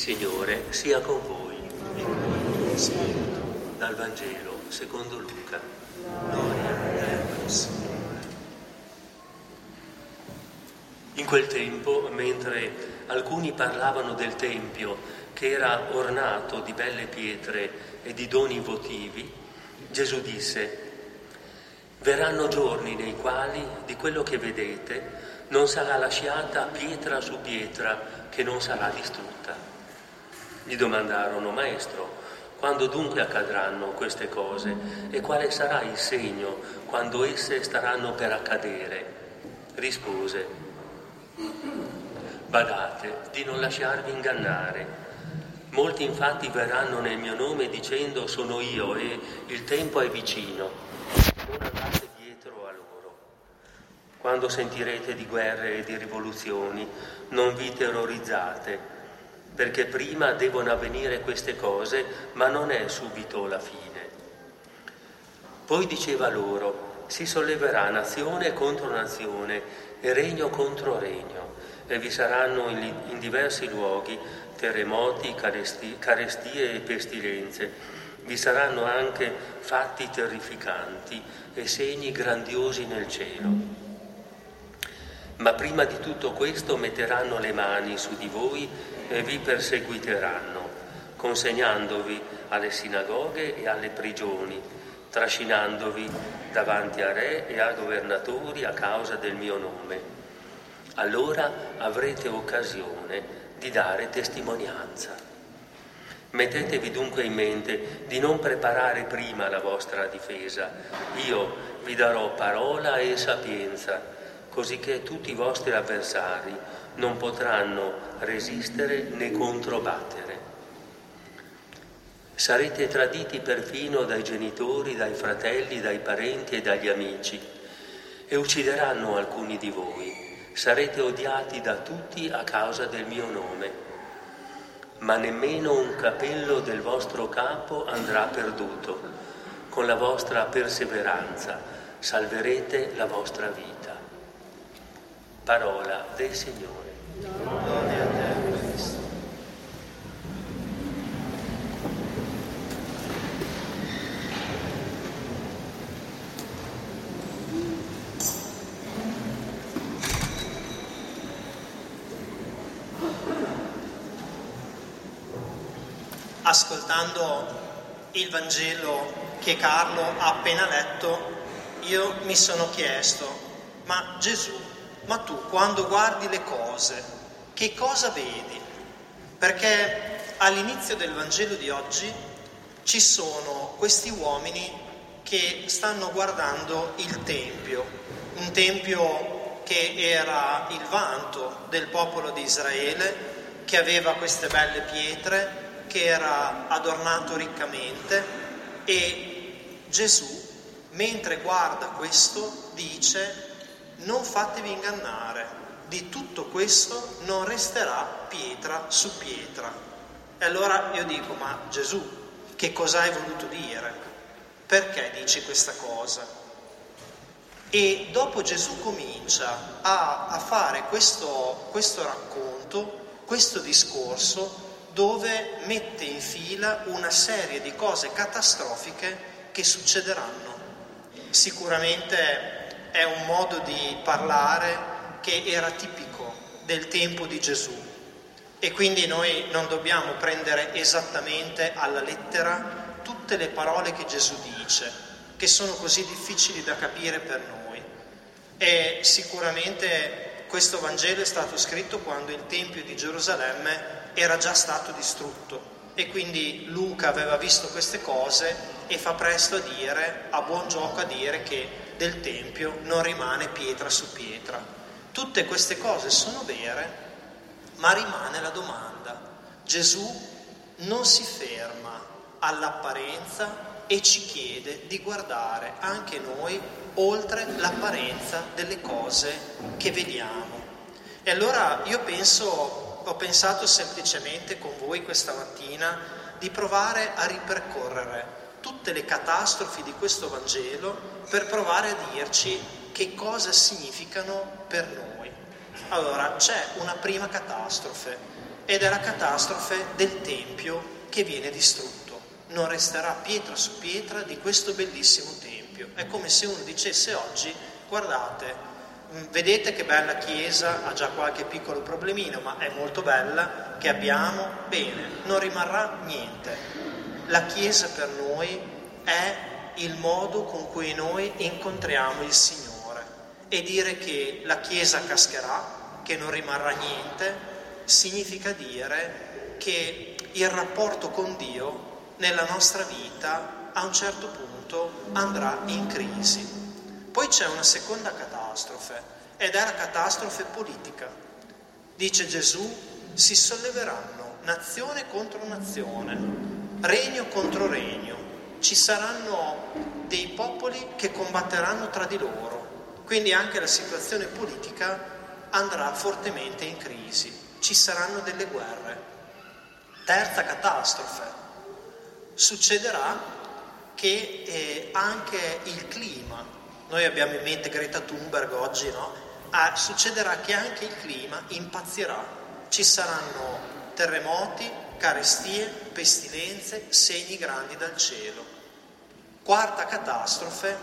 Signore sia con voi. Dal Vangelo secondo Luca. In quel tempo, mentre alcuni parlavano del Tempio che era ornato di belle pietre e di doni votivi, Gesù disse, verranno giorni nei quali di quello che vedete non sarà lasciata pietra su pietra che non sarà distrutta. Gli domandarono, Maestro, quando dunque accadranno queste cose e quale sarà il segno quando esse staranno per accadere? Rispose, badate di non lasciarvi ingannare. Molti infatti verranno nel mio nome dicendo sono io e il tempo è vicino. Non andate dietro a loro. Quando sentirete di guerre e di rivoluzioni, non vi terrorizzate perché prima devono avvenire queste cose, ma non è subito la fine. Poi diceva loro, si solleverà nazione contro nazione e regno contro regno, e vi saranno in, in diversi luoghi terremoti, carestie, carestie e pestilenze. Vi saranno anche fatti terrificanti e segni grandiosi nel cielo. Ma prima di tutto questo metteranno le mani su di voi e vi perseguiteranno, consegnandovi alle sinagoghe e alle prigioni, trascinandovi davanti a re e a governatori a causa del mio nome. Allora avrete occasione di dare testimonianza. Mettetevi dunque in mente di non preparare prima la vostra difesa. Io vi darò parola e sapienza così che tutti i vostri avversari non potranno resistere né controbattere. Sarete traditi perfino dai genitori, dai fratelli, dai parenti e dagli amici e uccideranno alcuni di voi. Sarete odiati da tutti a causa del mio nome, ma nemmeno un capello del vostro capo andrà perduto. Con la vostra perseveranza salverete la vostra vita. Parola del Signore. Gloria a te, Cristo. Ascoltando il Vangelo che Carlo ha appena letto, io mi sono chiesto, ma Gesù ma tu quando guardi le cose, che cosa vedi? Perché all'inizio del Vangelo di oggi ci sono questi uomini che stanno guardando il Tempio, un Tempio che era il vanto del popolo di Israele, che aveva queste belle pietre, che era adornato riccamente e Gesù, mentre guarda questo, dice non fatevi ingannare, di tutto questo non resterà pietra su pietra. E allora io dico, ma Gesù, che cosa hai voluto dire? Perché dici questa cosa? E dopo Gesù comincia a, a fare questo, questo racconto, questo discorso, dove mette in fila una serie di cose catastrofiche che succederanno. Sicuramente è un modo di parlare che era tipico del tempo di Gesù e quindi noi non dobbiamo prendere esattamente alla lettera tutte le parole che Gesù dice, che sono così difficili da capire per noi. E sicuramente questo Vangelo è stato scritto quando il Tempio di Gerusalemme era già stato distrutto e quindi Luca aveva visto queste cose e fa presto a dire, a buon gioco a dire che del Tempio non rimane pietra su pietra. Tutte queste cose sono vere, ma rimane la domanda. Gesù non si ferma all'apparenza e ci chiede di guardare anche noi oltre l'apparenza delle cose che vediamo. E allora io penso, ho pensato semplicemente con voi questa mattina di provare a ripercorrere tutte le catastrofi di questo Vangelo per provare a dirci che cosa significano per noi. Allora, c'è una prima catastrofe ed è la catastrofe del Tempio che viene distrutto. Non resterà pietra su pietra di questo bellissimo Tempio. È come se uno dicesse oggi, guardate, vedete che bella chiesa, ha già qualche piccolo problemino, ma è molto bella, che abbiamo, bene, non rimarrà niente. La chiesa per noi è il modo con cui noi incontriamo il Signore e dire che la Chiesa cascherà, che non rimarrà niente, significa dire che il rapporto con Dio nella nostra vita a un certo punto andrà in crisi. Poi c'è una seconda catastrofe ed è la catastrofe politica. Dice Gesù, si solleveranno nazione contro nazione, regno contro regno, ci saranno dei popoli che combatteranno tra di loro, quindi anche la situazione politica andrà fortemente in crisi ci saranno delle guerre. Terza catastrofe, succederà che eh, anche il clima, noi abbiamo in mente Greta Thunberg oggi, no? Ah, succederà che anche il clima impazzirà, ci saranno terremoti, carestie, pestilenze, segni grandi dal cielo. Quarta catastrofe,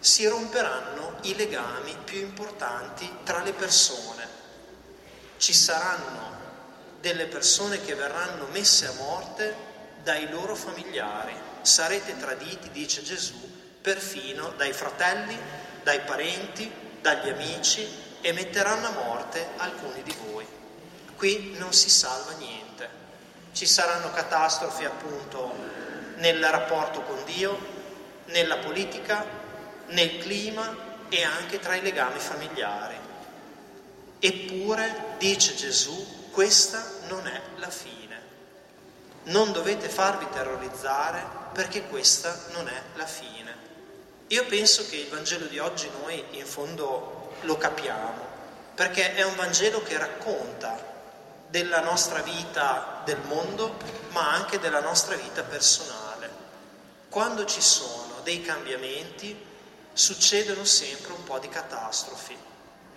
si romperanno i legami più importanti tra le persone ci saranno delle persone che verranno messe a morte dai loro familiari. Sarete traditi, dice Gesù, perfino dai fratelli, dai parenti, dagli amici e metteranno a morte alcuni di voi. Qui non si salva niente. Ci saranno catastrofi appunto nel rapporto con Dio, nella politica, nel clima e anche tra i legami familiari. Eppure, dice Gesù, questa non è la fine. Non dovete farvi terrorizzare perché questa non è la fine. Io penso che il Vangelo di oggi noi in fondo lo capiamo, perché è un Vangelo che racconta della nostra vita del mondo, ma anche della nostra vita personale. Quando ci sono dei cambiamenti, succedono sempre un po' di catastrofi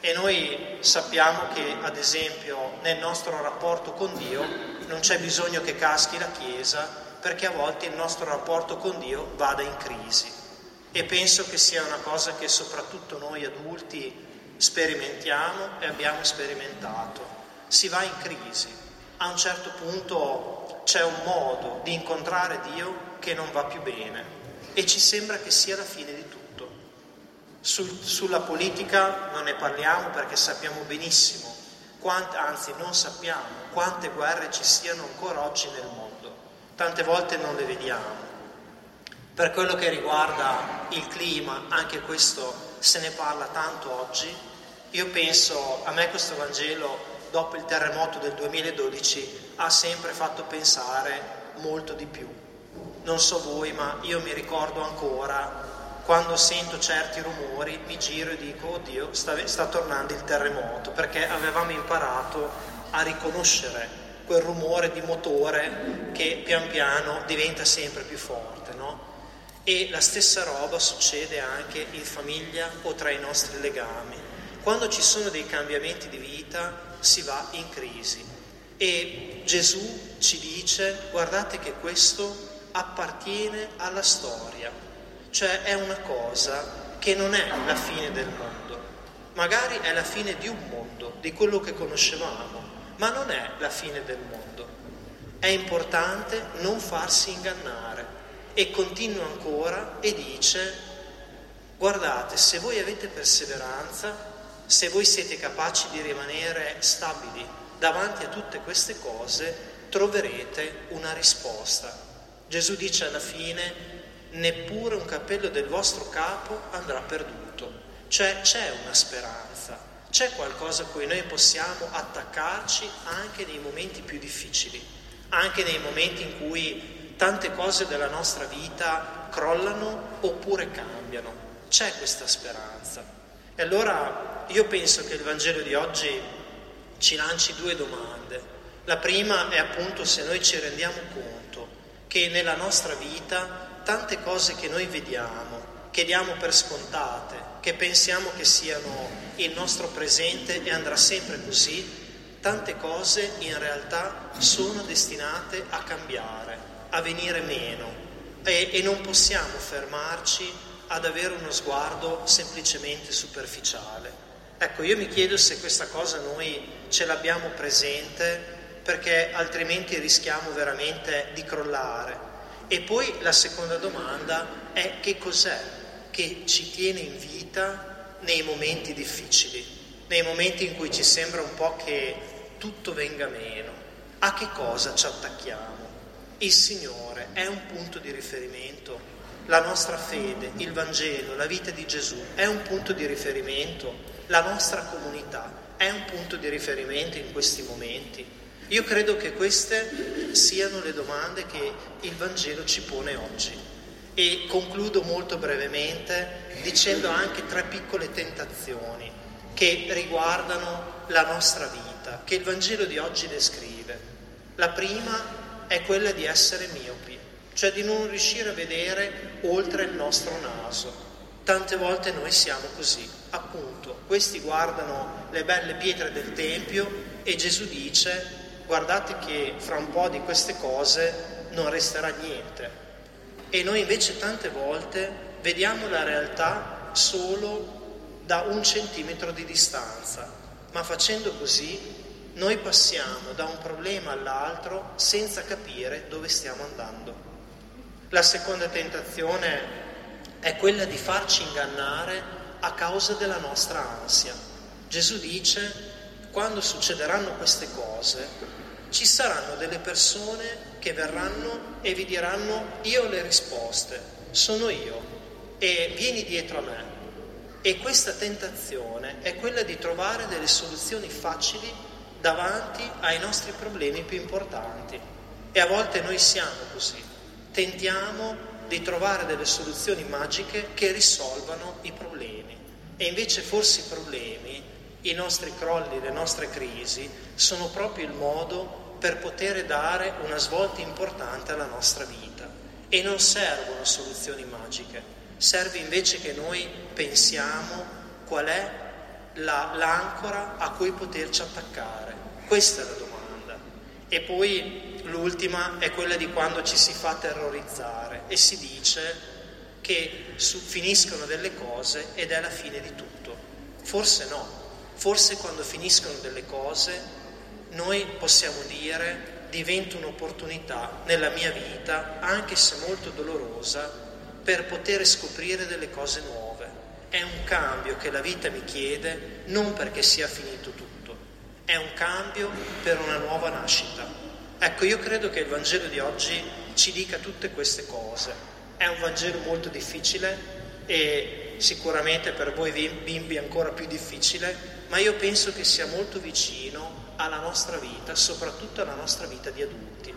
e noi sappiamo che, ad esempio, nel nostro rapporto con Dio non c'è bisogno che caschi la Chiesa perché a volte il nostro rapporto con Dio vada in crisi. E penso che sia una cosa che soprattutto noi adulti sperimentiamo e abbiamo sperimentato. Si va in crisi. A un certo punto c'è un modo di incontrare Dio che non va più bene e ci sembra che sia la fine di tutto. Sul, sulla politica non ne parliamo perché sappiamo benissimo, quante, anzi non sappiamo quante guerre ci siano ancora oggi nel mondo. Tante volte non le vediamo. Per quello che riguarda il clima, anche questo se ne parla tanto oggi, io penso, a me questo Vangelo, dopo il terremoto del 2012, ha sempre fatto pensare molto di più. Non so voi, ma io mi ricordo ancora quando sento certi rumori mi giro e dico, oddio, sta, sta tornando il terremoto, perché avevamo imparato a riconoscere quel rumore di motore che pian piano diventa sempre più forte, no? E la stessa roba succede anche in famiglia o tra i nostri legami. Quando ci sono dei cambiamenti di vita si va in crisi e Gesù ci dice guardate che questo appartiene alla storia, cioè è una cosa che non è la fine del mondo, magari è la fine di un mondo, di quello che conoscevamo, ma non è la fine del mondo. È importante non farsi ingannare e continua ancora e dice, guardate, se voi avete perseveranza, se voi siete capaci di rimanere stabili davanti a tutte queste cose, troverete una risposta. Gesù dice alla fine, neppure un capello del vostro capo andrà perduto. Cioè c'è una speranza, c'è qualcosa a cui noi possiamo attaccarci anche nei momenti più difficili, anche nei momenti in cui tante cose della nostra vita crollano oppure cambiano. C'è questa speranza. E allora io penso che il Vangelo di oggi ci lanci due domande. La prima è appunto se noi ci rendiamo conto che nella nostra vita tante cose che noi vediamo, che diamo per scontate, che pensiamo che siano il nostro presente e andrà sempre così, tante cose in realtà sono destinate a cambiare, a venire meno e, e non possiamo fermarci ad avere uno sguardo semplicemente superficiale. Ecco, io mi chiedo se questa cosa noi ce l'abbiamo presente perché altrimenti rischiamo veramente di crollare. E poi la seconda domanda è che cos'è che ci tiene in vita nei momenti difficili, nei momenti in cui ci sembra un po' che tutto venga meno. A che cosa ci attacchiamo? Il Signore è un punto di riferimento, la nostra fede, il Vangelo, la vita di Gesù è un punto di riferimento, la nostra comunità è un punto di riferimento in questi momenti. Io credo che queste siano le domande che il Vangelo ci pone oggi. E concludo molto brevemente dicendo anche tre piccole tentazioni che riguardano la nostra vita, che il Vangelo di oggi descrive. La prima è quella di essere miopi, cioè di non riuscire a vedere oltre il nostro naso. Tante volte noi siamo così, appunto, questi guardano le belle pietre del Tempio e Gesù dice guardate che fra un po' di queste cose non resterà niente. E noi invece tante volte vediamo la realtà solo da un centimetro di distanza, ma facendo così noi passiamo da un problema all'altro senza capire dove stiamo andando. La seconda tentazione è quella di farci ingannare a causa della nostra ansia. Gesù dice quando succederanno queste cose, ci saranno delle persone che verranno e vi diranno io ho le risposte, sono io e vieni dietro a me. E questa tentazione è quella di trovare delle soluzioni facili davanti ai nostri problemi più importanti. E a volte noi siamo così, tentiamo di trovare delle soluzioni magiche che risolvano i problemi. E invece forse i problemi i nostri crolli, le nostre crisi sono proprio il modo per poter dare una svolta importante alla nostra vita. E non servono soluzioni magiche, serve invece che noi pensiamo qual è la, l'ancora a cui poterci attaccare. Questa è la domanda. E poi l'ultima è quella di quando ci si fa terrorizzare e si dice che su, finiscono delle cose ed è la fine di tutto. Forse no, Forse quando finiscono delle cose noi possiamo dire diventa un'opportunità nella mia vita, anche se molto dolorosa, per poter scoprire delle cose nuove. È un cambio che la vita mi chiede non perché sia finito tutto, è un cambio per una nuova nascita. Ecco, io credo che il Vangelo di oggi ci dica tutte queste cose. È un Vangelo molto difficile e sicuramente per voi bimbi ancora più difficile, ma io penso che sia molto vicino alla nostra vita, soprattutto alla nostra vita di adulti.